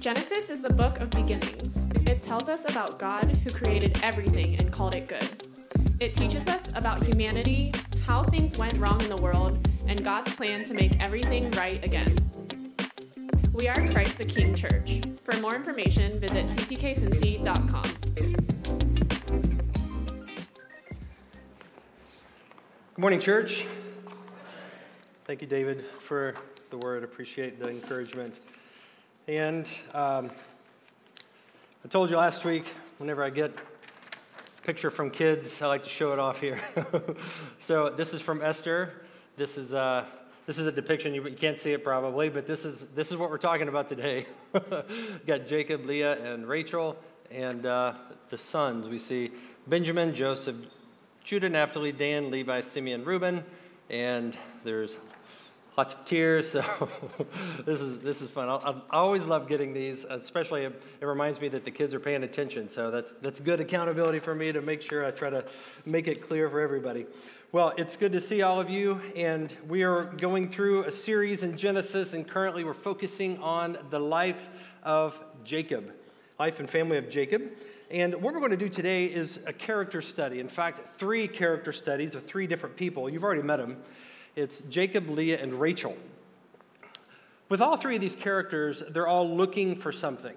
Genesis is the book of beginnings. It tells us about God who created everything and called it good. It teaches us about humanity, how things went wrong in the world, and God's plan to make everything right again. We are Christ the King Church. For more information, visit ctkcincy.com. Good morning, church. Thank you, David, for the word. Appreciate the encouragement. And um, I told you last week, whenever I get a picture from kids, I like to show it off here. so this is from Esther. This is uh, this is a depiction. You, can't see it probably, but this is this is what we're talking about today. got Jacob, Leah, and Rachel, and uh, the sons. We see Benjamin, Joseph, Judah, Naphtali, Dan, Levi, Simeon, Reuben, and there's lots of tears. So this is this is fun. I, I, always love getting these, especially it, it, reminds me that the kids are paying attention. So that's that's good accountability for me to make sure I try to make it clear for everybody. Well, it's good to see all of you, and we are going through a series in Genesis, and currently we're focusing on the life of Jacob, life and family of Jacob. And what we're going to do today is a character study. In fact, three character studies of three different people. You've already met them. It's Jacob, Leah, and Rachel. With all three of these characters, they're all looking for something,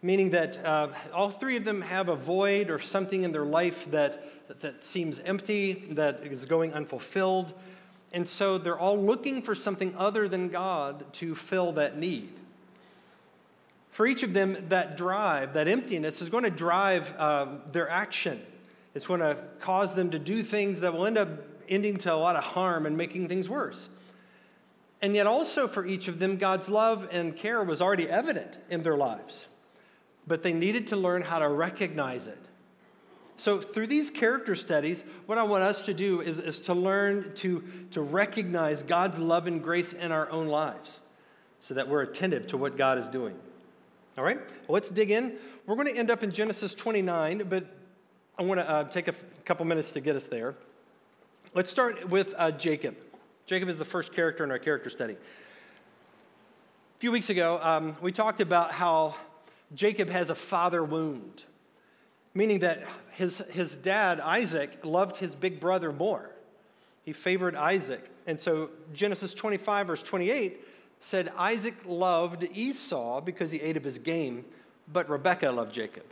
meaning that uh, all three of them have a void or something in their life that, that seems empty, that is going unfulfilled. And so they're all looking for something other than God to fill that need. For each of them, that drive, that emptiness, is going to drive uh, their action. It's going to cause them to do things that will end up ending to a lot of harm and making things worse. And yet, also for each of them, God's love and care was already evident in their lives. But they needed to learn how to recognize it. So, through these character studies, what I want us to do is, is to learn to, to recognize God's love and grace in our own lives so that we're attentive to what God is doing. All right? Well, let's dig in. We're going to end up in Genesis 29, but I want to uh, take a f- couple minutes to get us there. Let's start with uh, Jacob. Jacob is the first character in our character study. A few weeks ago, um, we talked about how Jacob has a father wound, meaning that his, his dad, Isaac, loved his big brother more. He favored Isaac. And so Genesis 25, verse 28 said Isaac loved Esau because he ate of his game, but Rebekah loved Jacob.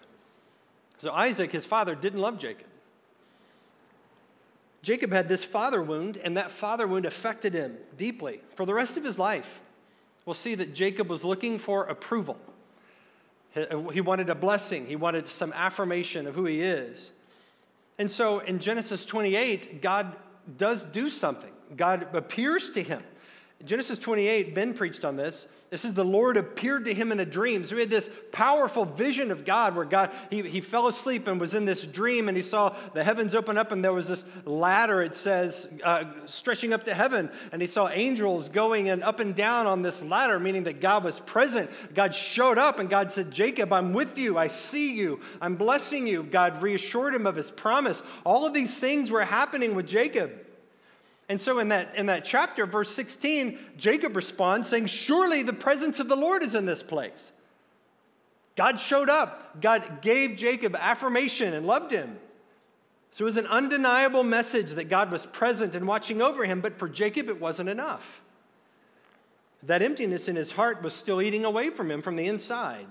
So Isaac, his father, didn't love Jacob. Jacob had this father wound, and that father wound affected him deeply for the rest of his life. We'll see that Jacob was looking for approval. He wanted a blessing, he wanted some affirmation of who he is. And so in Genesis 28, God does do something. God appears to him. Genesis 28, Ben preached on this. It says the Lord appeared to him in a dream. So he had this powerful vision of God where God, he, he fell asleep and was in this dream and he saw the heavens open up and there was this ladder, it says, uh, stretching up to heaven. And he saw angels going and up and down on this ladder, meaning that God was present. God showed up and God said, Jacob, I'm with you. I see you. I'm blessing you. God reassured him of his promise. All of these things were happening with Jacob. And so in that, in that chapter, verse 16, Jacob responds saying, Surely the presence of the Lord is in this place. God showed up. God gave Jacob affirmation and loved him. So it was an undeniable message that God was present and watching over him, but for Jacob, it wasn't enough. That emptiness in his heart was still eating away from him from the inside.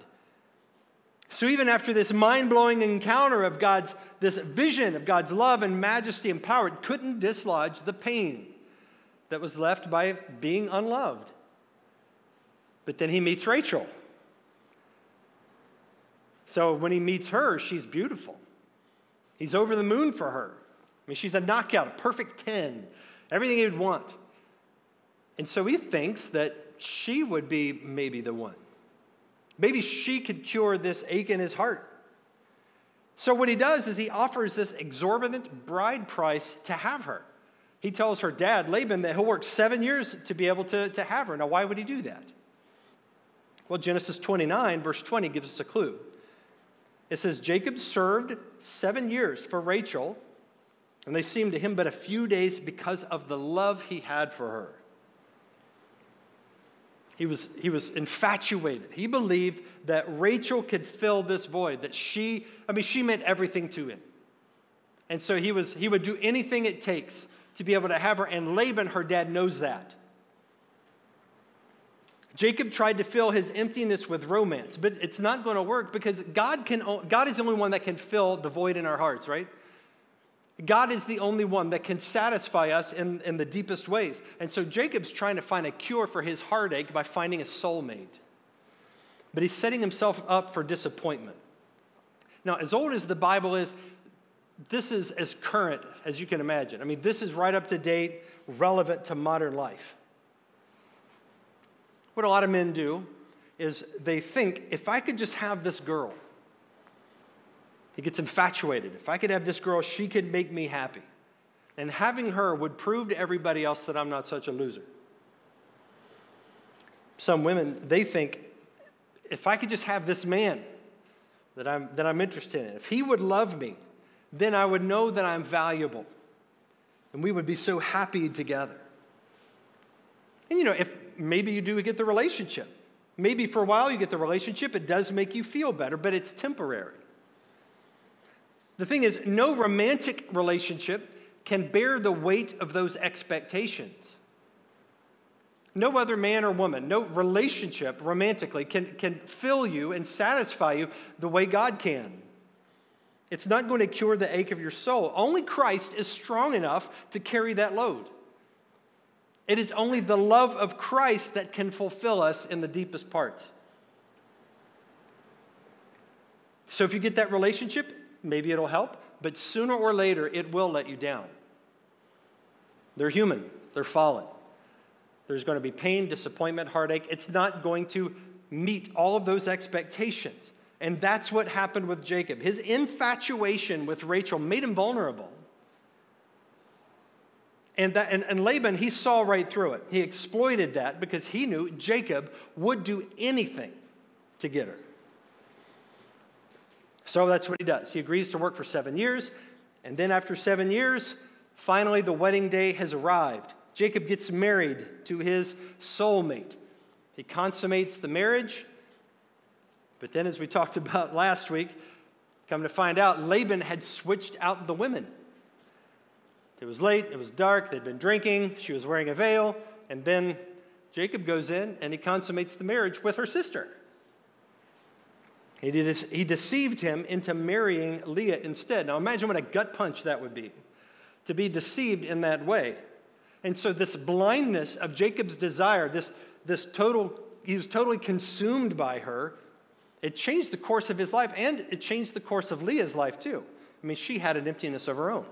So even after this mind-blowing encounter of God's this vision of God's love and majesty and power, it couldn't dislodge the pain that was left by being unloved. But then he meets Rachel. So when he meets her, she's beautiful. He's over the moon for her. I mean, she's a knockout, a perfect 10, everything he'd want. And so he thinks that she would be maybe the one. Maybe she could cure this ache in his heart. So, what he does is he offers this exorbitant bride price to have her. He tells her dad, Laban, that he'll work seven years to be able to, to have her. Now, why would he do that? Well, Genesis 29, verse 20, gives us a clue. It says, Jacob served seven years for Rachel, and they seemed to him but a few days because of the love he had for her. He was, he was infatuated. He believed that Rachel could fill this void, that she, I mean, she meant everything to him. And so he, was, he would do anything it takes to be able to have her. And Laban, her dad, knows that. Jacob tried to fill his emptiness with romance, but it's not going to work because God, can, God is the only one that can fill the void in our hearts, right? God is the only one that can satisfy us in, in the deepest ways. And so Jacob's trying to find a cure for his heartache by finding a soulmate. But he's setting himself up for disappointment. Now, as old as the Bible is, this is as current as you can imagine. I mean, this is right up to date, relevant to modern life. What a lot of men do is they think if I could just have this girl, he gets infatuated. If I could have this girl, she could make me happy. And having her would prove to everybody else that I'm not such a loser. Some women, they think, if I could just have this man that I'm, that I'm interested in, if he would love me, then I would know that I'm valuable. And we would be so happy together. And you know, if maybe you do get the relationship, maybe for a while you get the relationship, it does make you feel better, but it's temporary. The thing is, no romantic relationship can bear the weight of those expectations. No other man or woman, no relationship romantically can, can fill you and satisfy you the way God can. It's not going to cure the ache of your soul. Only Christ is strong enough to carry that load. It is only the love of Christ that can fulfill us in the deepest parts. So if you get that relationship, maybe it'll help, but sooner or later it will let you down. They're human, they're fallen. There's going to be pain, disappointment, heartache. It's not going to meet all of those expectations. And that's what happened with Jacob. His infatuation with Rachel made him vulnerable. And, that, and, and Laban, he saw right through it. He exploited that because he knew Jacob would do anything to get her. So that's what he does. He agrees to work for seven years, and then after seven years, finally the wedding day has arrived. Jacob gets married to his soulmate. He consummates the marriage, but then, as we talked about last week, come to find out, Laban had switched out the women. It was late, it was dark, they'd been drinking, she was wearing a veil, and then Jacob goes in and he consummates the marriage with her sister. He, deceived him into marrying Leah instead. Now imagine what a gut punch that would be to be deceived in that way. And so, this blindness of Jacob's desire, this, this total, he was totally consumed by her, it changed the course of his life and it changed the course of Leah's life too. I mean, she had an emptiness of her own.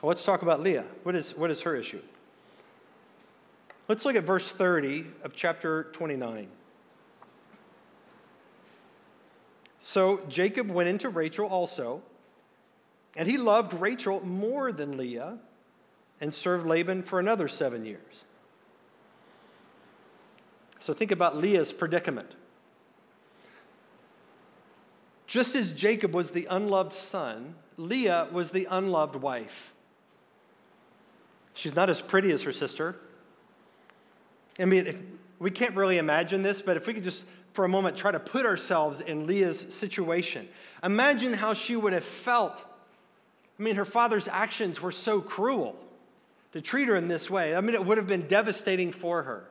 Well, let's talk about Leah. What is, what is her issue? Let's look at verse 30 of chapter 29. So Jacob went into Rachel also, and he loved Rachel more than Leah and served Laban for another seven years. So think about Leah's predicament. Just as Jacob was the unloved son, Leah was the unloved wife. She's not as pretty as her sister. I mean, if, we can't really imagine this, but if we could just for a moment try to put ourselves in Leah's situation, imagine how she would have felt. I mean, her father's actions were so cruel to treat her in this way. I mean, it would have been devastating for her.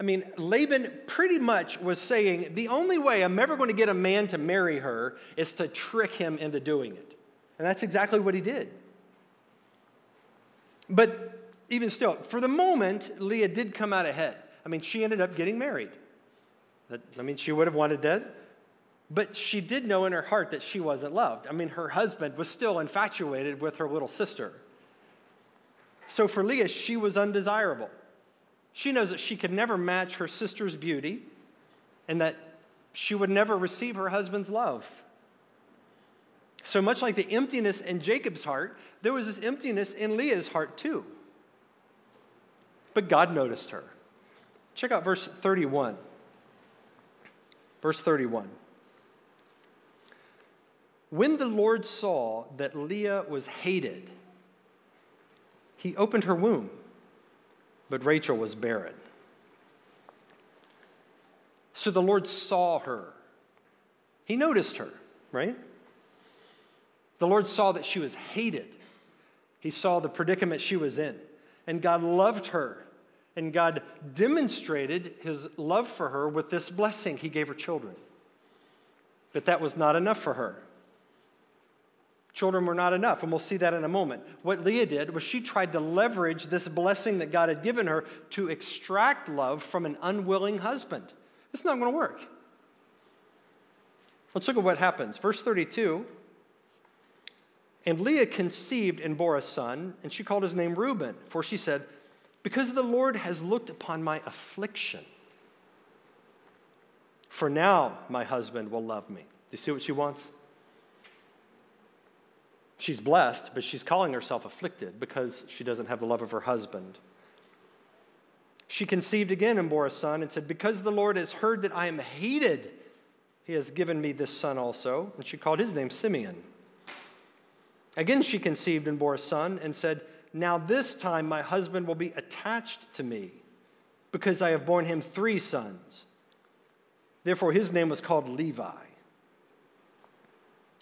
I mean, Laban pretty much was saying the only way I'm ever going to get a man to marry her is to trick him into doing it. And that's exactly what he did. But even still, for the moment, Leah did come out ahead. I mean, she ended up getting married. That, I mean, she would have wanted that. But she did know in her heart that she wasn't loved. I mean, her husband was still infatuated with her little sister. So for Leah, she was undesirable. She knows that she could never match her sister's beauty and that she would never receive her husband's love. So much like the emptiness in Jacob's heart, there was this emptiness in Leah's heart too. But God noticed her. Check out verse 31. Verse 31. When the Lord saw that Leah was hated, he opened her womb, but Rachel was barren. So the Lord saw her. He noticed her, right? The Lord saw that she was hated. He saw the predicament she was in. And God loved her. And God demonstrated his love for her with this blessing. He gave her children. But that was not enough for her. Children were not enough, and we'll see that in a moment. What Leah did was she tried to leverage this blessing that God had given her to extract love from an unwilling husband. It's not going to work. Let's look at what happens. Verse 32 And Leah conceived and bore a son, and she called his name Reuben, for she said, Because the Lord has looked upon my affliction. For now my husband will love me. Do you see what she wants? She's blessed, but she's calling herself afflicted because she doesn't have the love of her husband. She conceived again and bore a son and said, Because the Lord has heard that I am hated, he has given me this son also. And she called his name Simeon. Again, she conceived and bore a son and said, Now this time my husband will be attached to me because I have borne him three sons. Therefore, his name was called Levi.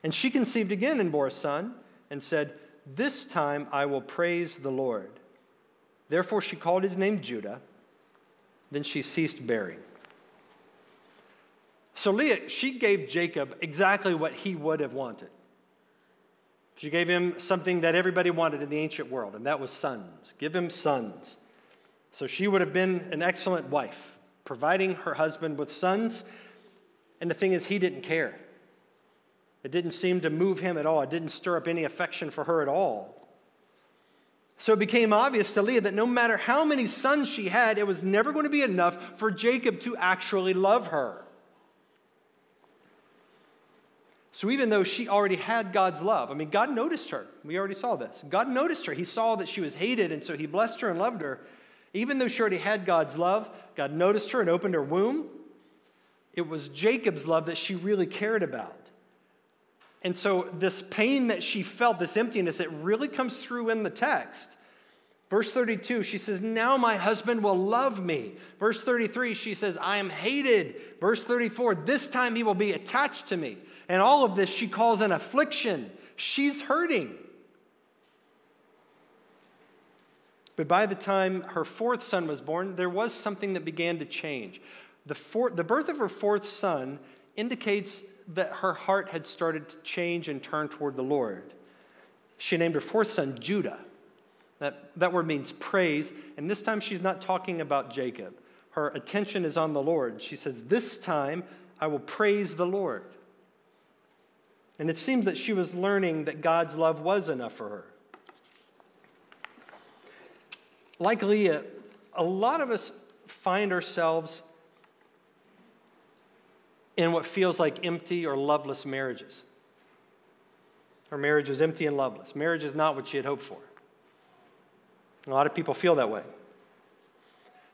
And she conceived again and bore a son, and said, This time I will praise the Lord. Therefore, she called his name Judah. Then she ceased bearing. So Leah, she gave Jacob exactly what he would have wanted. She gave him something that everybody wanted in the ancient world, and that was sons. Give him sons. So she would have been an excellent wife providing her husband with sons. And the thing is, he didn't care. It didn't seem to move him at all, it didn't stir up any affection for her at all. So it became obvious to Leah that no matter how many sons she had, it was never going to be enough for Jacob to actually love her. So even though she already had God's love, I mean, God noticed her. We already saw this. God noticed her. He saw that she was hated, and so he blessed her and loved her. Even though she already had God's love, God noticed her and opened her womb. It was Jacob's love that she really cared about. And so, this pain that she felt, this emptiness, it really comes through in the text. Verse 32, she says, Now my husband will love me. Verse 33, she says, I am hated. Verse 34, this time he will be attached to me. And all of this she calls an affliction. She's hurting. But by the time her fourth son was born, there was something that began to change. The, four, the birth of her fourth son indicates that her heart had started to change and turn toward the Lord. She named her fourth son Judah. That, that word means praise, and this time she's not talking about Jacob. Her attention is on the Lord. She says, This time I will praise the Lord. And it seems that she was learning that God's love was enough for her. Like Leah, uh, a lot of us find ourselves in what feels like empty or loveless marriages. Her marriage is empty and loveless. Marriage is not what she had hoped for. A lot of people feel that way.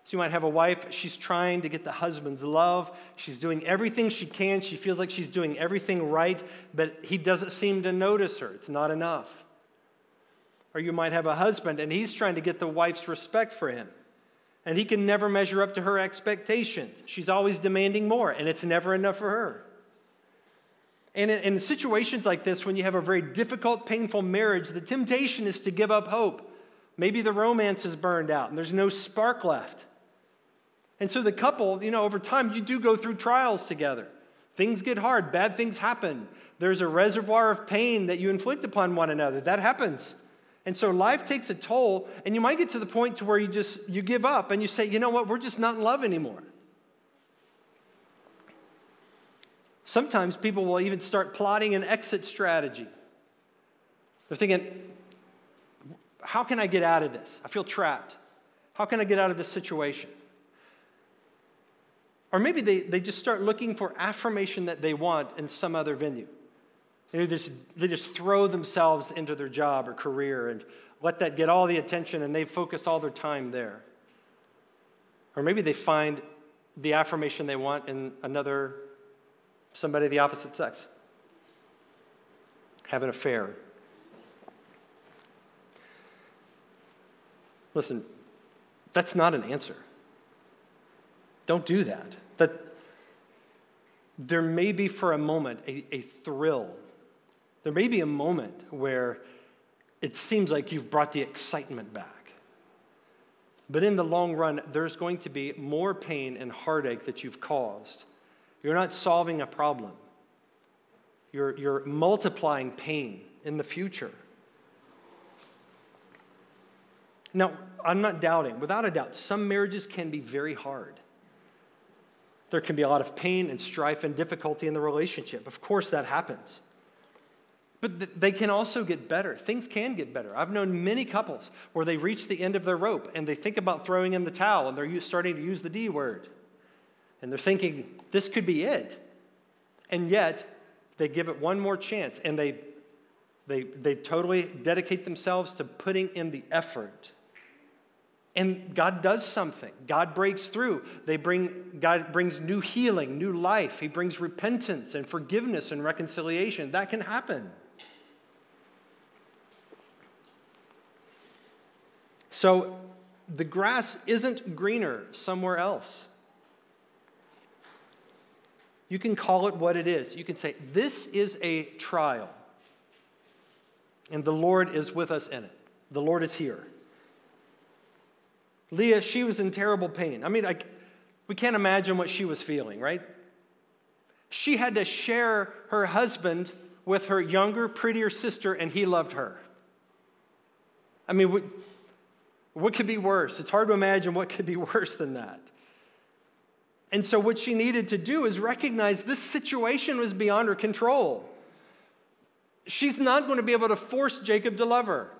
So you might have a wife, she's trying to get the husband's love. She's doing everything she can. She feels like she's doing everything right, but he doesn't seem to notice her. It's not enough. Or you might have a husband and he's trying to get the wife's respect for him. And he can never measure up to her expectations. She's always demanding more, and it's never enough for her. And in, situations like this, when you have a very difficult, painful marriage, the temptation is to give up hope. Maybe the romance is burned out and there's no spark left. And so the couple, you know, over time, you do go through trials together. Things get hard, bad things happen. There's a reservoir of pain that you inflict upon one another. That happens. And so life takes a toll, and you might get to the point to where you just you give up and you say, you know what, we're just not in love anymore. Sometimes people will even start plotting an exit strategy. They're thinking, how can I get out of this? I feel trapped. How can I get out of this situation? Or maybe they, they just start looking for affirmation that they want in some other venue. They just, they just throw themselves into their job or career and let that get all the attention and they focus all their time there. Or maybe they find the affirmation they want in another, somebody of the opposite sex. Have an affair. Listen, that's not an answer. Don't do that. That, there may be for a moment a, a thrill. There may be a moment where it seems like you've brought the excitement back. But in the long run, there's going to be more pain and heartache that you've caused. You're not solving a problem, you're, you're multiplying pain in the future. Now, I'm not doubting, without a doubt, some marriages can be very hard. There can be a lot of pain and strife and difficulty in the relationship. Of course, that happens. But they can also get better. Things can get better. I've known many couples where they reach the end of their rope and they think about throwing in the towel and they're starting to use the D word. And they're thinking, this could be it. And yet, they give it one more chance and they, they, they totally dedicate themselves to putting in the effort. And God does something. God breaks through. They bring, God brings new healing, new life. He brings repentance and forgiveness and reconciliation. That can happen. So the grass isn't greener somewhere else. You can call it what it is. You can say, This is a trial, and the Lord is with us in it. The Lord is here. Leah, she was in terrible pain. I mean, we can't imagine what she was feeling, right? She had to share her husband with her younger, prettier sister, and he loved her. I mean, what could be worse? It's hard to imagine what could be worse than that. And so, what she needed to do is recognize this situation was beyond her control. She's not going to be able to force Jacob to love her.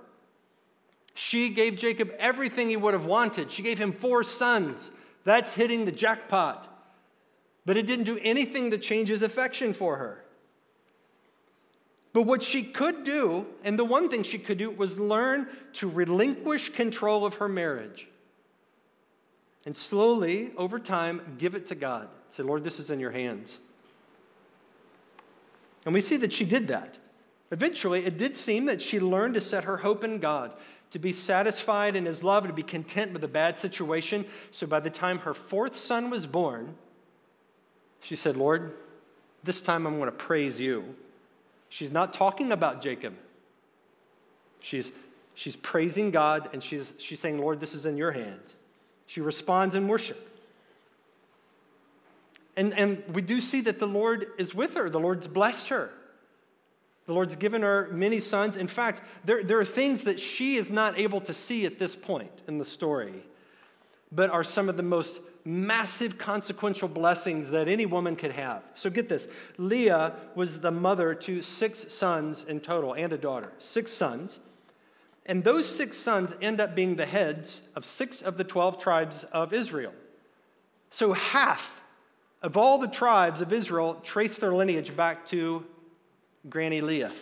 She gave Jacob everything he would have wanted. She gave him four sons. That's hitting the jackpot. But it didn't do anything to change his affection for her. But what she could do, and the one thing she could do, was learn to relinquish control of her marriage. And slowly, over time, give it to God. Say, Lord, this is in your hands. And we see that she did that. Eventually, it did seem that she learned to set her hope in God, to be satisfied in His love, to be content with a bad situation. So by the time her fourth son was born, she said, Lord, this time I'm going to praise you. She's not talking about Jacob. She's, she's praising God and she's, she's saying, Lord, this is in your hands. She responds in worship. And, and we do see that the Lord is with her. The Lord's blessed her. The Lord's given her many sons. In fact, there, there are things that she is not able to see at this point in the story, but are some of the most massive consequential blessings that any woman could have. So get this Leah was the mother to six sons in total and a daughter, six sons. And those six sons end up being the heads of six of the 12 tribes of Israel. So half of all the tribes of Israel trace their lineage back to Granny Leah.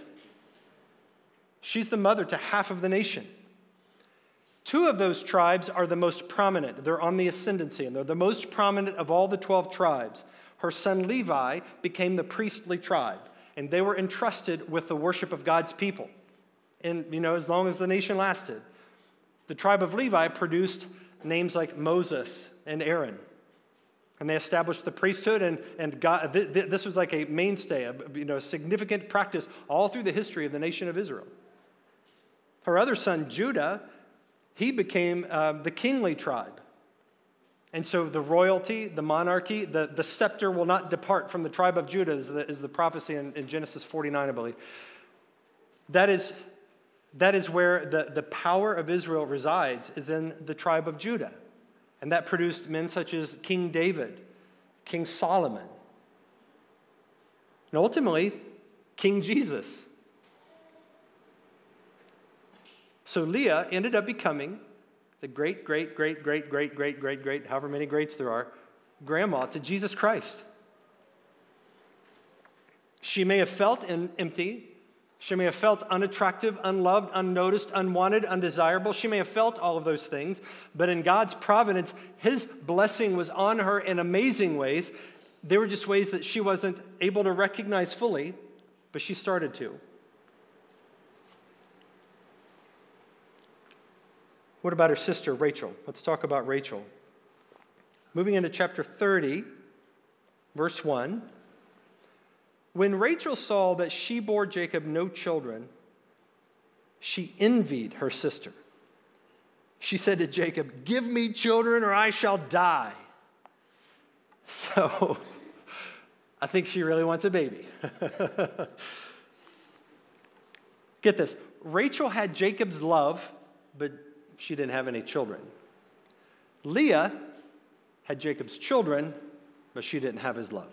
She's the mother to half of the nation. Two of those tribes are the most prominent. They're on the ascendancy, and they're the most prominent of all the 12 tribes. Her son Levi became the priestly tribe, and they were entrusted with the worship of God's people. And, you know, as long as the nation lasted. The tribe of Levi produced names like Moses and Aaron. And they established the priesthood, and, and God, th- th- this was like a mainstay, a, you know, significant practice all through the history of the nation of Israel. Her other son, Judah, he became uh, the kingly tribe. And so the royalty, the monarchy, the, the scepter will not depart from the tribe of Judah, is the, is the prophecy in, in Genesis 49, I believe. That is, that is where the, the power of Israel resides, is in the tribe of Judah. And that produced men such as King David, King Solomon, and ultimately, King Jesus. So Leah ended up becoming the great, great, great, great, great, great, great, great, however many greats there are, grandma to Jesus Christ. She may have felt empty. She may have felt unattractive, unloved, unnoticed, unwanted, undesirable. She may have felt all of those things, but in God's providence, His blessing was on her in amazing ways. They were just ways that she wasn't able to recognize fully, but she started to. What about her sister, Rachel? Let's talk about Rachel. Moving into chapter 30, verse 1. When Rachel saw that she bore Jacob no children, she envied her sister. She said to Jacob, Give me children or I shall die. So I think she really wants a baby. Get this Rachel had Jacob's love, but she didn't have any children. Leah had Jacob's children, but she didn't have his love.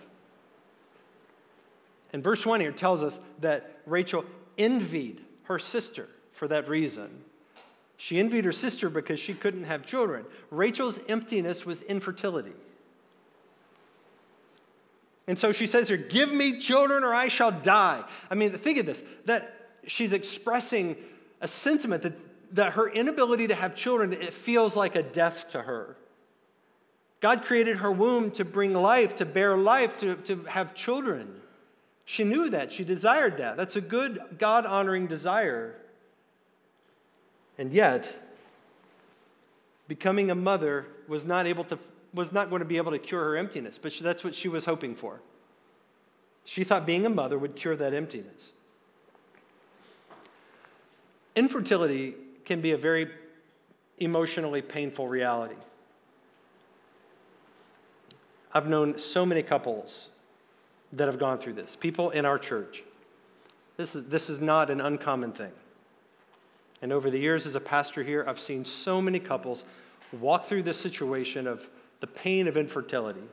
And verse 1 here tells us that Rachel envied her sister for that reason. She envied her sister because she couldn't have children. Rachel's emptiness was infertility. And so she says here, Give me children or I shall die. I mean, think of this that she's expressing a sentiment that, that her inability to have children, it feels like a death to her. God created her womb to bring life, to bear life, to, to have children. She knew that. She desired that. That's a good, God honoring desire. And yet, becoming a mother was not able to was not going to be able to cure her emptiness, but that's what she was hoping for. She thought being a mother would cure that emptiness. Infertility can be a very emotionally painful reality. I've known so many couples that have gone through this, people in our church. This is, this is not an uncommon thing. And over the years as a pastor here, I've seen so many couples walk through this situation of the pain of infertility.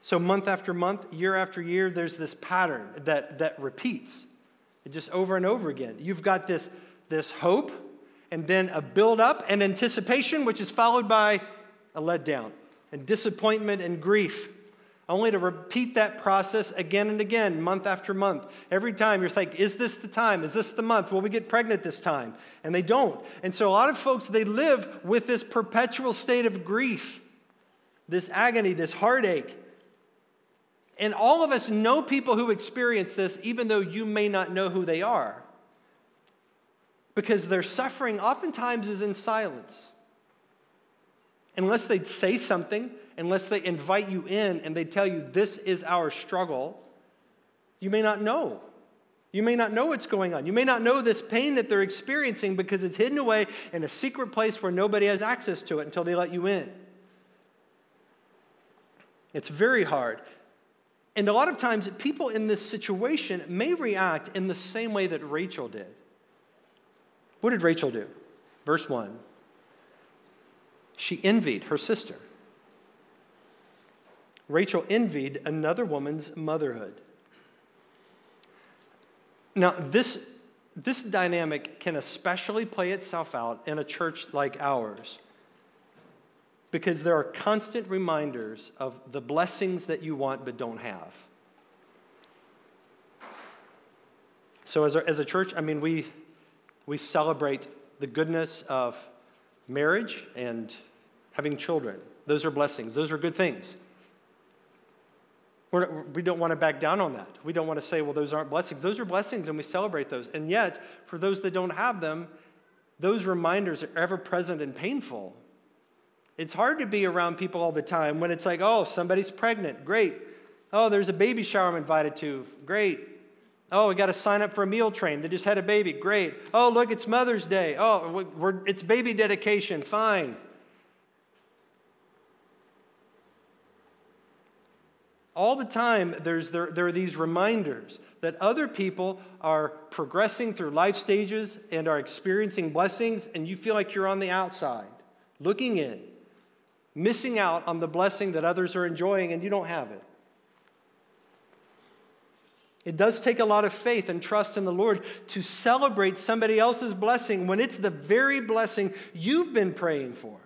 So, month after month, year after year, there's this pattern that, that repeats. Just over and over again. You've got this, this hope, and then a build up and anticipation, which is followed by a letdown and disappointment and grief only to repeat that process again and again, month after month. Every time you're like, is this the time? Is this the month? Will we get pregnant this time? And they don't. And so a lot of folks, they live with this perpetual state of grief, this agony, this heartache. And all of us know people who experience this, even though you may not know who they are. Because their suffering oftentimes is in silence. Unless they say something, unless they invite you in and they tell you, this is our struggle, you may not know. You may not know what's going on. You may not know this pain that they're experiencing because it's hidden away in a secret place where nobody has access to it until they let you in. It's very hard. And a lot of times, people in this situation may react in the same way that Rachel did. What did Rachel do? Verse 1 She envied her sister. Rachel envied another woman's motherhood. Now, this, this dynamic can especially play itself out in a church like ours because there are constant reminders of the blessings that you want but don't have. So, as a, as a church, I mean, we, we celebrate the goodness of marriage and having children. Those are blessings, those are good things. We're, we do not want to back down on that. We don't want to say, well, those aren't blessings. Those are blessings, and we celebrate those. And yet, for those that don't have them, those reminders are ever present and painful. It's hard to be around people all the time when it's like, oh, somebody's pregnant. Great. Oh, there's a baby shower I'm invited to. Great. Oh, we got to sign up for a meal train. They just had a baby. Great. Oh, look, it's Mother's Day. Oh, it's baby dedication. Fine. All the time, there's, there, there are these reminders that other people are progressing through life stages and are experiencing blessings, and you feel like you're on the outside, looking in, missing out on the blessing that others are enjoying, and you don't have it. It does take a lot of faith and trust in the Lord to celebrate somebody else's blessing when it's the very blessing you've been praying for.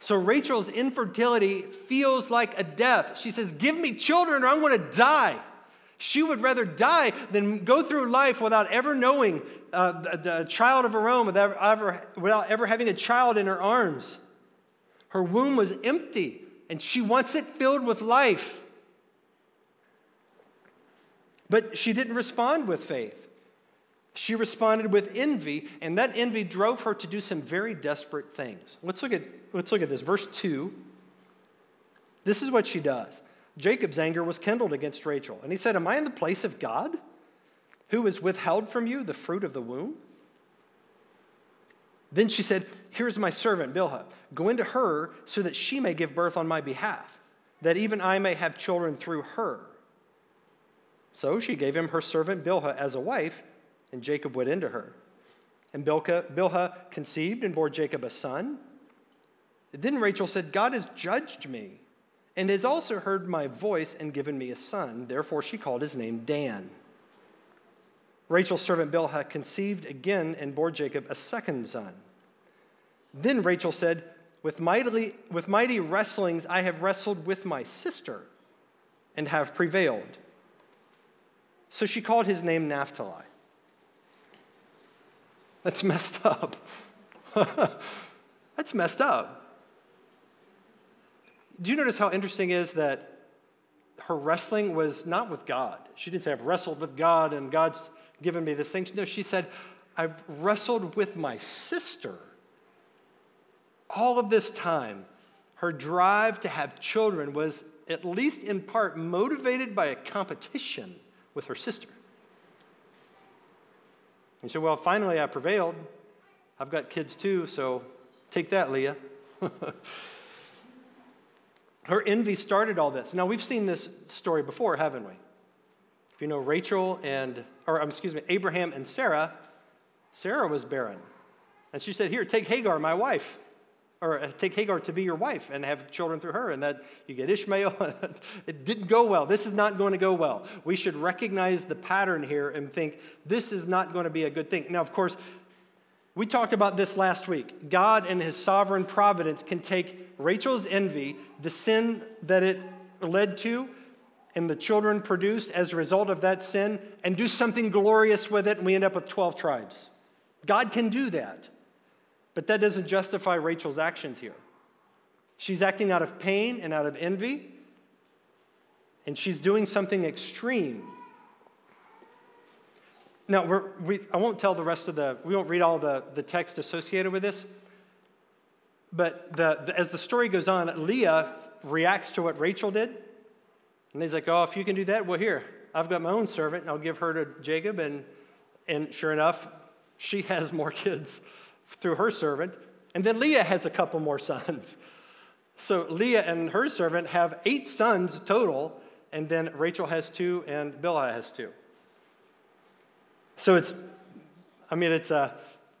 So Rachel's infertility feels like a death. She says, Give me children or I'm going to die. She would rather die than go through life without ever knowing uh, the, the, child of her own, without ever, without ever having a child in her arms. Her womb was empty, and she wants it filled with life. But she didn't respond with faith. She responded with envy, and that envy drove her to do some very desperate things. Let's look at, let's look at this. Verse 2 This is what she does. Jacob's anger was kindled against Rachel, and he said, Am I in the place of God, who has withheld from you the fruit of the womb? Then she said, Here's my servant, Bilhah. Go into her so that she may give birth on my behalf, that even I may have children through her. So she gave him her servant Bilhah as a wife, and Jacob went into her. And Bilhah, conceived and bore Jacob a son. Then Rachel said, God has judged me and has also heard my voice and given me a son. Therefore she called his name Dan. Rachel's servant Bilhah conceived again and bore Jacob a second son. Then Rachel said, with mighty, with mighty wrestlings I have wrestled with my sister and have prevailed. So she called his name Naphtali. That's messed up. That's messed up. Do you notice how interesting is that her wrestling was not with God? She didn't say, I've wrestled with God and God's given me this thing. No, she said, I've wrestled with my sister. All of this time, her drive to have children was, at least in part, motivated by a competition with her sister. And she said, Well, finally I prevailed. I've got kids too, so take that, Leah. her envy started all this. Now, we've seen this story before, haven't we? If you know Rachel and, or um, excuse me, Abraham and Sarah, Sarah was barren. And she said, Here, take Hagar, my wife, or uh, take Hagar to be your wife and have children through her. And that you get Ishmael. it didn't go well. This is not going to go well. We should recognize the pattern here and think this is not going to be a good thing. Now, of course, we talked about this last week. God and his sovereign providence can take Rachel's envy, the sin that it led to, and the children produced as a result of that sin and do something glorious with it, and we end up with 12 tribes. God can do that. But that doesn't justify Rachel's actions here. She's acting out of pain and out of envy, and she's doing something extreme. Now, we, I won't tell the rest of the, we won't read all the, the text associated with this, but the, the, as the story goes on, Leah reacts to what Rachel did and he's like, Oh, if you can do that, well, here, I've got my own servant, and I'll give her to Jacob. And, and sure enough, she has more kids through her servant. And then Leah has a couple more sons. So Leah and her servant have eight sons total, and then Rachel has two, and Bilhah has two. So it's, I mean, it's uh,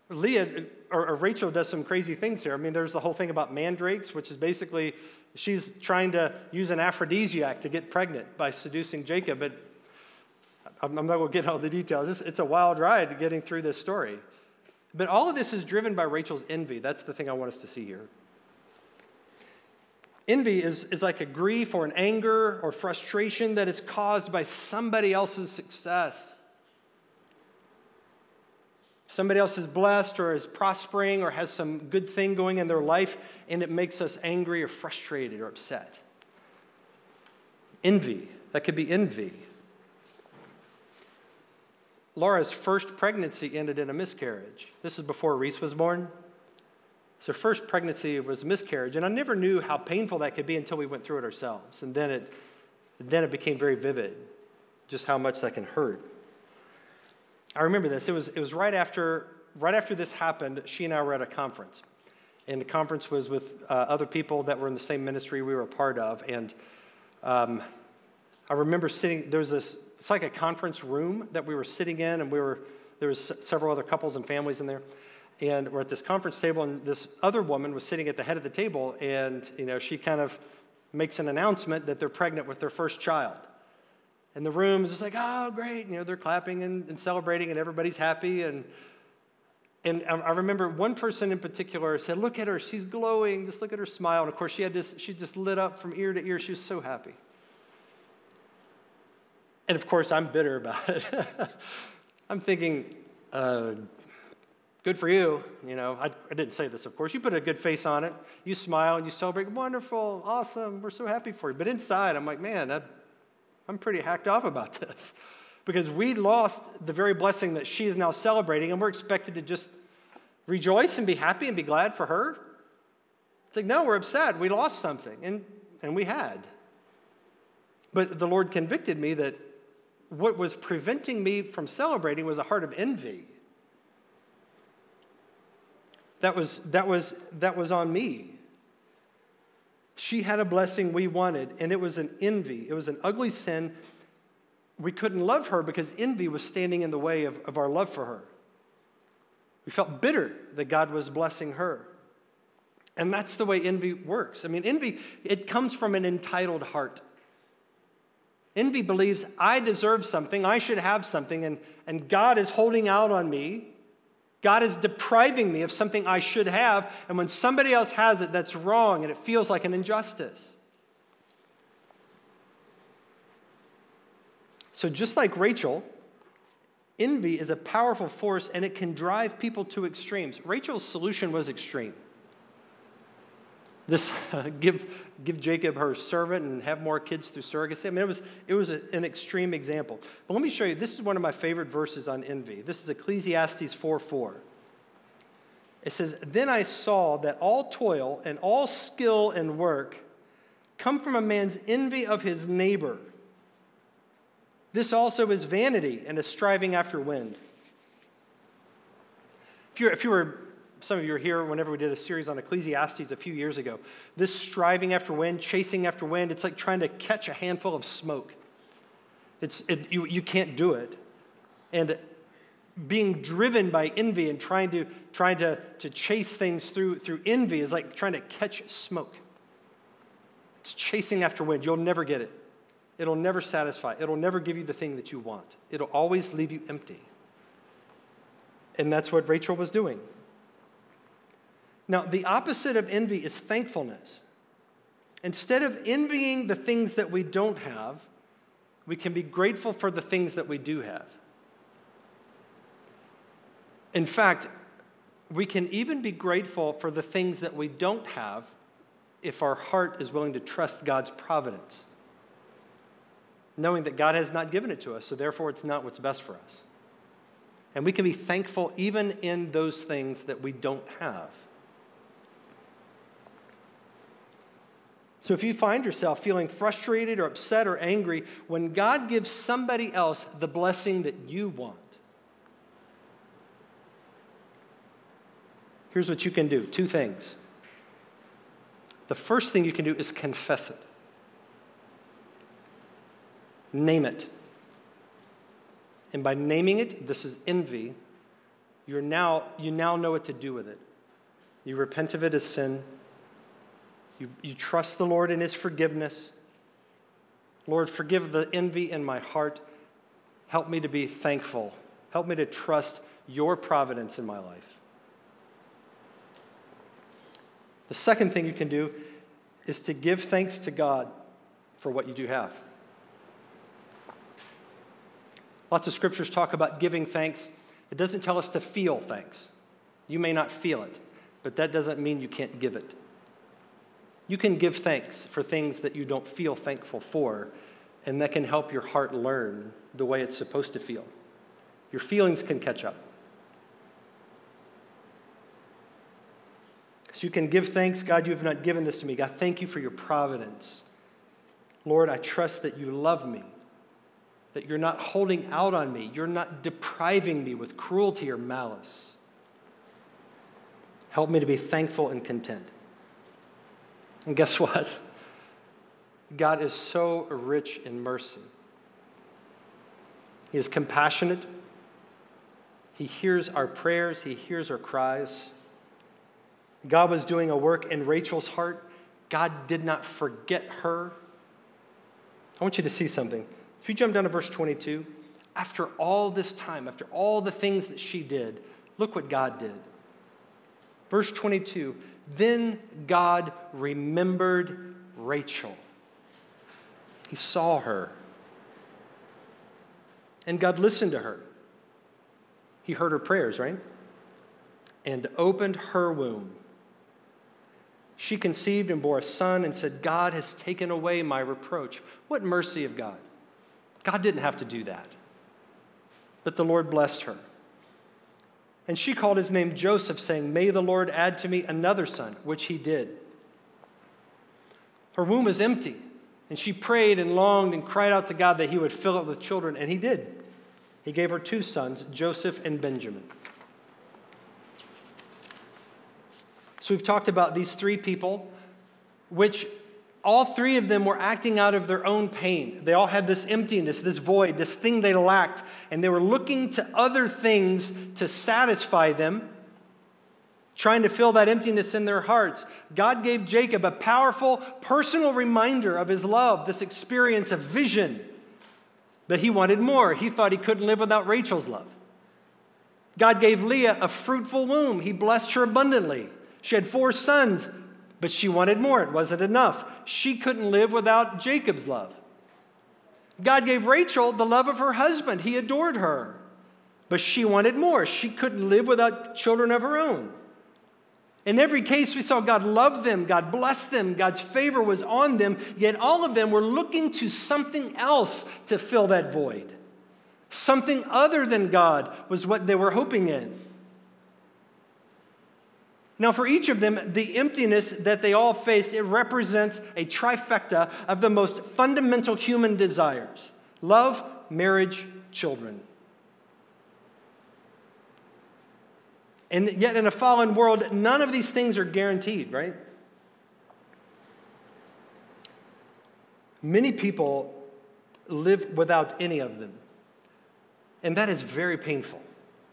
Leah or, or Rachel does some crazy things here. I mean, there's the whole thing about mandrakes, which is basically she's trying to use an aphrodisiac to get pregnant by seducing Jacob. But I'm not going to get all the details. It's, it's a wild ride getting through this story. But all of this is driven by Rachel's envy. That's the thing I want us to see here. Envy is, is like a grief or an anger or frustration that is caused by somebody else's success. Somebody else is blessed or is prospering or has some good thing going in their life, and it makes us angry or frustrated or upset. Envy, that could be envy. Laura's first pregnancy ended in a miscarriage. This is before Reese was born. So, first pregnancy was a miscarriage, and I never knew how painful that could be until we went through it ourselves. And then it, then it became very vivid, just how much that can hurt. I remember this. It was, it was right, after, right after this happened, she and I were at a conference. And the conference was with uh, other people that were in the same ministry we were a part of. And um, I remember sitting, there was this, it's like a conference room that we were sitting in, and we were, there was several other couples and families in there. And we're at this conference table, and this other woman was sitting at the head of the table, and, you know, she kind of makes an announcement that they're pregnant with their first child. And the room is just like, oh, great. You know, they're clapping and, and celebrating, and everybody's happy. And, and I remember one person in particular said, Look at her, she's glowing. Just look at her smile. And of course, she had this, she just lit up from ear to ear. She was so happy. And of course, I'm bitter about it. I'm thinking, uh, good for you. You know, I, I, didn't say this, of course. You put a good face on it. You smile and you celebrate. Wonderful, awesome. We're so happy for you. But inside, I'm like, man, that, I'm pretty hacked off about this because we lost the very blessing that she is now celebrating, and we're expected to just rejoice and be happy and be glad for her. It's like, no, we're upset. We lost something. And and we had. But the Lord convicted me that what was preventing me from celebrating was a heart of envy. That was, that was, that was on me. She had a blessing we wanted, and it was an envy. It was an ugly sin. We couldn't love her because envy was standing in the way of, of our love for her. We felt bitter that God was blessing her. And that's the way envy works. I mean, envy, it comes from an entitled heart. Envy believes I deserve something, I should have something, and, and God is holding out on me. God is depriving me of something I should have, and when somebody else has it, that's wrong, and it feels like an injustice. So, just like Rachel, envy is a powerful force and it can drive people to extremes. Rachel's solution was extreme. This uh, give, give Jacob her servant and have more kids through surrogacy. I mean, it was, it was a, an extreme example. But let me show you. This is one of my favorite verses on envy. This is Ecclesiastes 4 4. It says, Then I saw that all toil and all skill and work come from a man's envy of his neighbor. This also is vanity and a striving after wind. If, you if you were some of you are here whenever we did a series on Ecclesiastes a few years ago. This striving after wind, chasing after wind, it's like trying to catch a handful of smoke. It's, it, you, you can't do it. And being driven by envy and trying to, trying to, to chase things through, through envy is like trying to catch smoke. It's chasing after wind. You'll never get it. It'll never satisfy. It'll never give you the thing that you want. It'll always leave you empty. And that's what Rachel was doing. Now, the opposite of envy is thankfulness. Instead of envying the things that we don't have, we can be grateful for the things that we do have. In fact, we can even be grateful for the things that we don't have if our heart is willing to trust God's providence, knowing that God has not given it to us, so therefore it's not what's best for us. And we can be thankful even in those things that we don't have. So if you find yourself feeling frustrated or upset or angry when God gives somebody else the blessing that you want, here's what you can do two things. The first thing you can do is confess it, name it. And by naming it, this is envy, you're now, you now know what to do with it. You repent of it as sin you, you trust the Lord in His forgiveness. Lord, forgive the envy in my heart. Help me to be thankful. Help me to trust your providence in my life. The second thing you can do is to give thanks to God for what you do have. Lots of scriptures talk about giving thanks. It doesn't tell us to feel thanks. You may not feel it, but that doesn't mean you can't give it. You can give thanks for things that you don't feel thankful for, and that can help your heart learn the way it's supposed to feel. Your feelings can catch up. So you can give thanks, God, you have not given this to me. God, thank you for your providence. Lord, I trust that you love me, that you're not holding out on me, you're not depriving me with cruelty or malice. Help me to be thankful and content. And guess what? God is so rich in mercy. He is compassionate. He hears our prayers, He hears our cries. God was doing a work in Rachel's heart. God did not forget her. I want you to see something. If you jump down to verse 22, after all this time, after all the things that she did, look what God did. Verse 22 then God remembered Rachel. He saw her. And God listened to her. He heard her prayers, right? And opened her womb. She conceived and bore a son and said, God has taken away my reproach. What mercy of God! God didn't have to do that. But the Lord blessed her. And she called his name Joseph, saying, May the Lord add to me another son, which he did. Her womb was empty. And she prayed and longed and cried out to God that He would fill it with children, and He did. He gave her two sons, Joseph and Benjamin. So we've talked about these three people, which all three of them were acting out of their own pain. They all had this emptiness, this void, this thing they lacked, and they were looking to other things to satisfy them trying to fill that emptiness in their hearts. God gave Jacob a powerful personal reminder of his love, this experience of vision. But he wanted more. He thought he couldn't live without Rachel's love. God gave Leah a fruitful womb. He blessed her abundantly. She had four sons, but she wanted more. It wasn't enough. She couldn't live without Jacob's love. God gave Rachel the love of her husband. He adored her, but she wanted more. She couldn't live without children of her own. In every case, we saw God loved them, God blessed them, God's favor was on them, yet all of them were looking to something else to fill that void. Something other than God was what they were hoping in. Now, for each of them, the emptiness that they all faced, it represents a trifecta of the most fundamental human desires love, marriage, children. And yet, in a fallen world, none of these things are guaranteed, right? Many people live without any of them. And that is very painful.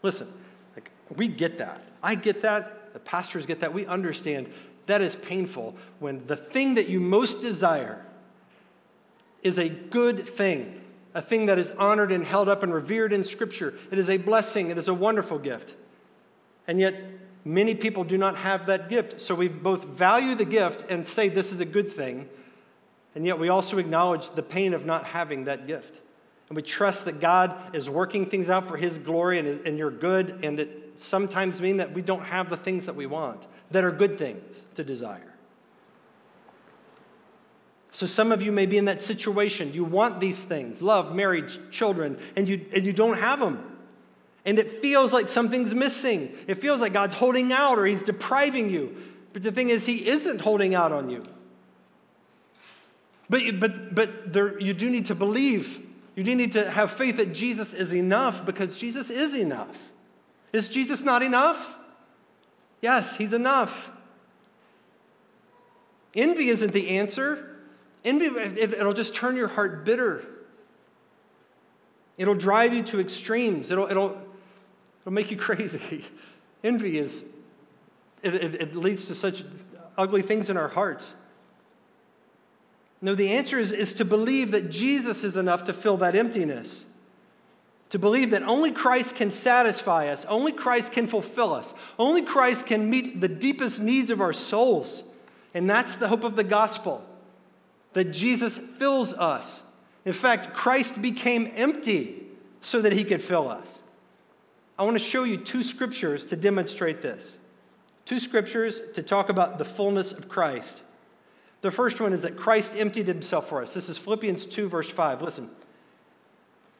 Listen, like, we get that. I get that. The pastors get that. We understand that is painful when the thing that you most desire is a good thing, a thing that is honored and held up and revered in Scripture. It is a blessing, it is a wonderful gift. And yet, many people do not have that gift. So we both value the gift and say this is a good thing, and yet we also acknowledge the pain of not having that gift. And we trust that God is working things out for His glory and, and you're good, and it sometimes mean that we don't have the things that we want, that are good things to desire. So some of you may be in that situation. You want these things love, marriage, children, and you, and you don't have them and it feels like something's missing. It feels like God's holding out or He's depriving you. But the thing is, He isn't holding out on you. But, but, but there, you do need to believe. You do need to have faith that Jesus is enough because Jesus is enough. Is Jesus not enough? Yes, He's enough. Envy isn't the answer. Envy, it, it'll just turn your heart bitter. It'll drive you to extremes. It'll, it'll, It'll make you crazy. Envy is, it, it, it leads to such ugly things in our hearts. No, the answer is, is to believe that Jesus is enough to fill that emptiness. To believe that only Christ can satisfy us, only Christ can fulfill us, only Christ can meet the deepest needs of our souls. And that's the hope of the gospel that Jesus fills us. In fact, Christ became empty so that he could fill us. I want to show you two scriptures to demonstrate this. Two scriptures to talk about the fullness of Christ. The first one is that Christ emptied himself for us. This is Philippians 2, verse 5. Listen.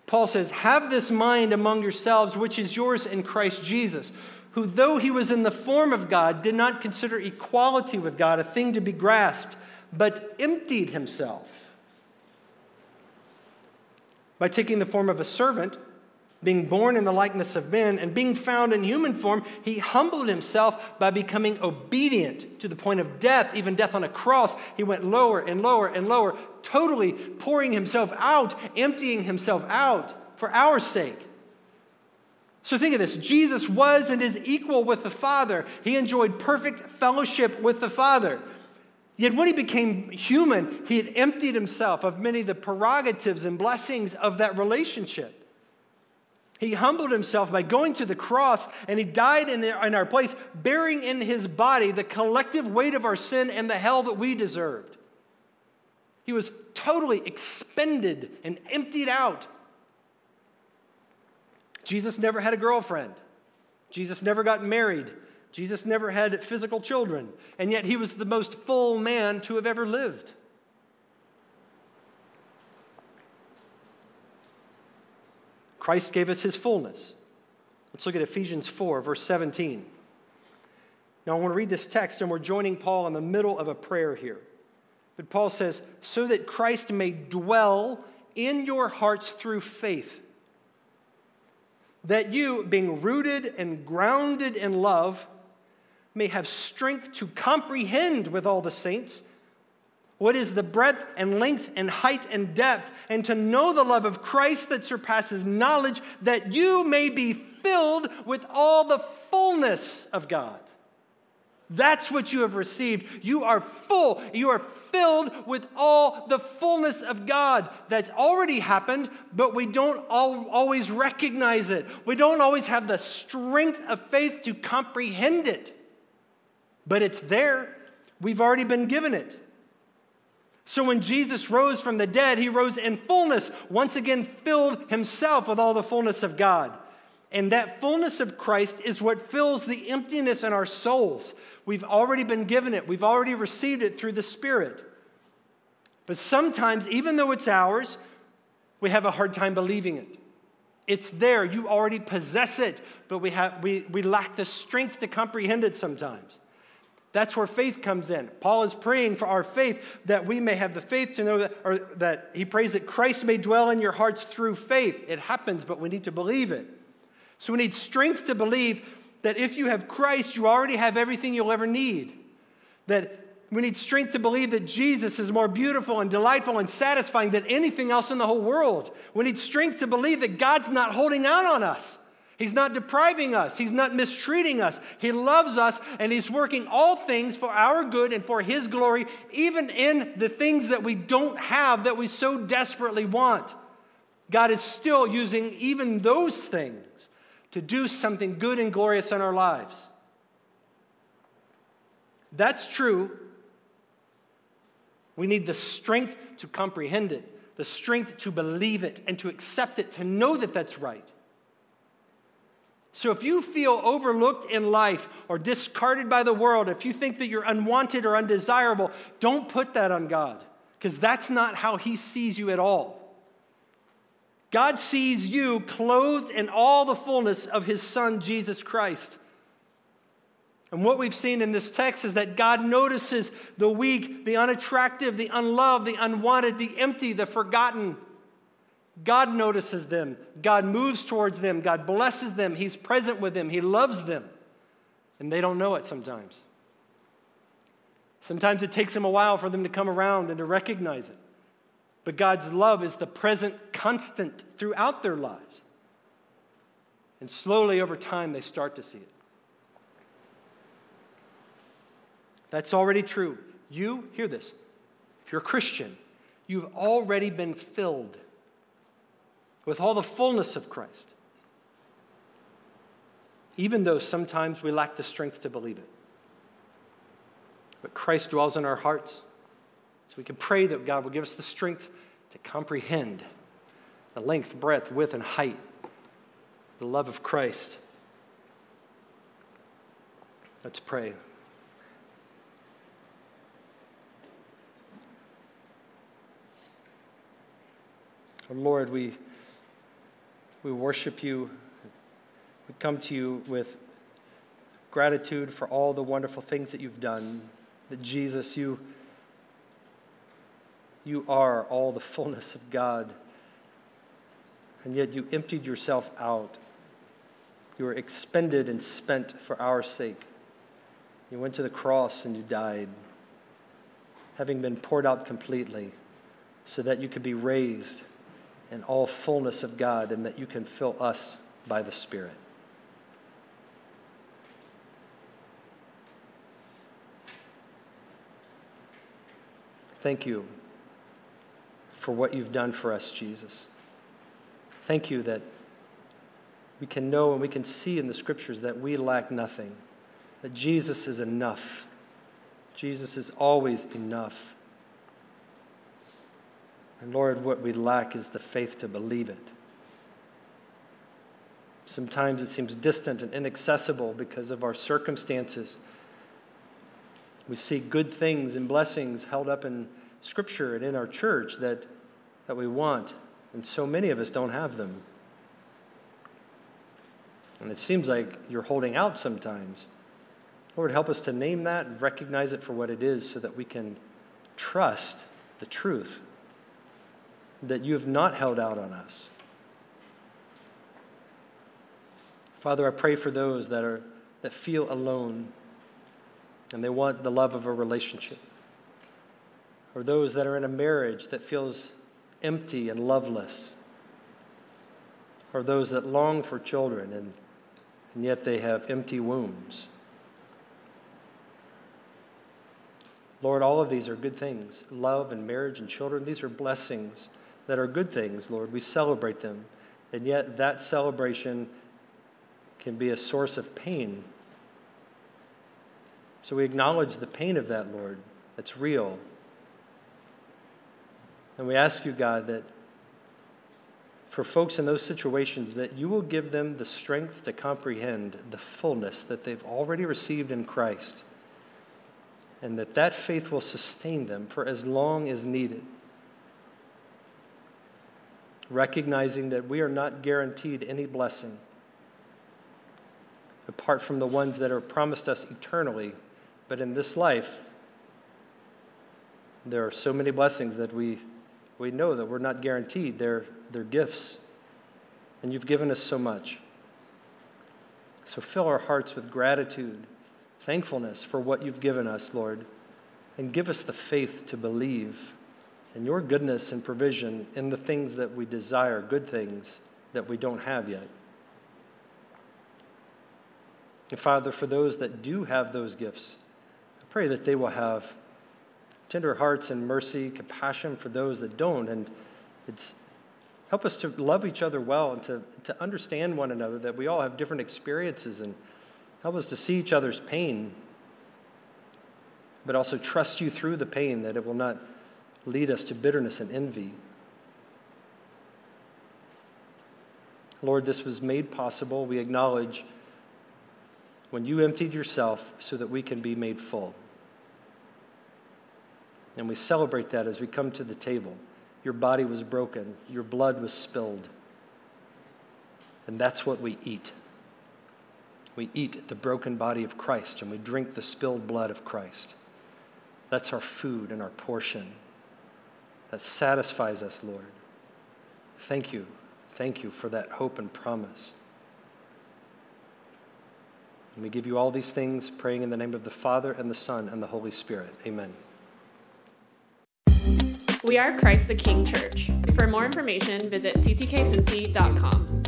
Paul says, Have this mind among yourselves, which is yours in Christ Jesus, who, though he was in the form of God, did not consider equality with God a thing to be grasped, but emptied himself by taking the form of a servant being born in the likeness of men and being found in human form, he humbled himself by becoming obedient to the point of death, even death on a cross. He went lower and lower and lower, totally pouring himself out, emptying himself out for our sake. So think of this Jesus was and is equal with the Father. He enjoyed perfect fellowship with the Father. Yet when he became human, he had emptied himself of many of the prerogatives and blessings of that relationship. He humbled himself by going to the cross and he died in, our place, bearing in his body the collective weight of our sin and the hell that we deserved. He was totally expended and emptied out. Jesus never had a girlfriend. Jesus never got married. Jesus never had physical children. And yet he was the most full man to have ever lived. Christ gave us his fullness. Let's look at Ephesians 4, verse 17. Now, I want to read this text, and we're joining Paul in the middle of a prayer here. But Paul says, so that Christ may dwell in your hearts through faith. That you, being rooted and grounded in love, may have strength to comprehend with all the saints what is the breadth and length and height and depth, and to know the love of Christ that surpasses knowledge, that you may be filled with all the fullness of God. That's what you have received. You are full. You are filled with all the fullness of God. That's already happened, but we don't always recognize it. We don't always have the strength of faith to comprehend it. But it's there. We've already been given it. So when Jesus rose from the dead, he rose in fullness, once again filled himself with all the fullness of God. And that fullness of Christ is what fills the emptiness in our souls. We've already been given it, we've already received it through the Spirit. But sometimes, even though it's ours, we have a hard time believing it. It's there, you already possess it, but we, have, we, we lack the strength to comprehend it sometimes. That's where faith comes in. Paul is praying for our faith that we may have the faith to know that, or that he prays that Christ may dwell in your hearts through faith. It happens, but we need to believe it. So we need strength to believe that if you have Christ, you already have everything you'll ever need. That we need strength to believe that Jesus is more beautiful and delightful and satisfying than anything else in the whole world. We need strength to believe that God's not holding out on us. He's not depriving us. He's not mistreating us. He loves us and He's working all things for our good and for His glory, even in the things that we don't have that we so desperately want. God is still using even those things to do something good and glorious in our lives. That's true. We need the strength to comprehend it, the strength to believe it, and to accept it, to know that that's right. So if you feel overlooked in life or discarded by the world, if you think that you're unwanted or undesirable, don't put that on God because that's not how He sees you at all. God sees you clothed in all the fullness of His Son, Jesus Christ. And what we've seen in this text is that God notices the weak, the unattractive, the unloved, the unwanted, the empty, the forgotten. God notices them. God moves towards them. God blesses them. He's present with them. He loves them. And they don't know it sometimes. Sometimes it takes them a while for them to come around and to recognize it. But God's love is the present constant throughout their lives. And slowly over time, they start to see it. That's already true. You, hear this. If you're a Christian, you've already been filled with all the fullness of Christ, even though sometimes we lack the strength to believe it. But Christ dwells in our hearts, so we can pray that God will give us the strength to comprehend the length, breadth, width, and height, the love of Christ. Let's pray. Lord, we we worship you. We come to you with gratitude for all the wonderful things that you've done. That Jesus, you, you are all the fullness of God. And yet you emptied yourself out. You were expended and spent for our sake. You went to the cross and you died, having been poured out completely, so that you could be raised and all fullness of God, and that you can fill us by the Spirit. Thank you for what you've done for us, Jesus. Thank you that we can know and we can see in the scriptures that we lack nothing, that Jesus is enough. Jesus is always enough. And Lord, what we lack is the faith to believe it. Sometimes it seems distant and inaccessible because of our circumstances. We see good things and blessings held up in Scripture and in our church that, that we want, and so many of us don't have them. And it seems like you're holding out sometimes. Lord, help us to name that and recognize it for what it is so that we can trust the truth that you have not held out on us. Father, I pray for those that, are, that feel alone and they want the love of a relationship, or those that are in a marriage that feels empty and loveless, or those that long for children and, and yet they have empty wombs. Lord, all of these are good things. Love and marriage and children, these are blessings that are good things, Lord. We celebrate them. And yet, that celebration can be a source of pain. So we acknowledge the pain of that, Lord. That's real. And we ask you, God, that for folks in those situations, that you will give them the strength to comprehend the fullness that they've already received in Christ and that that faith will sustain them for as long as needed. Recognizing that we are not guaranteed any blessing apart from the ones that are promised us eternally, but in this life, there are so many blessings that we, we know that we're not guaranteed. They're, they're gifts. And you've given us so much. So fill our hearts with gratitude thankfulness for what you've given us, Lord, and give us the faith to believe in your goodness and provision in the things that we desire, good things that we don't have yet. And Father, for those that do have those gifts, I pray that they will have tender hearts and mercy, compassion for those that don't. And it's help us to love each other well and to, to understand one another, that we all have different experiences and Help us to see each other's pain, but also trust you through the pain that it will not lead us to bitterness and envy. Lord, this was made possible. We acknowledge when you emptied yourself so that we can be made full. And we celebrate that as we come to the table. Your body was broken, your blood was spilled. And that's what we eat. We eat the broken body of Christ and we drink the spilled blood of Christ. That's our food and our portion. That satisfies us, Lord. Thank you. Thank you for that hope and promise. And we give you all these things, praying in the name of the Father and the Son and the Holy Spirit. Amen. We are Christ the King Church. For more information, visit ctkcincy.com.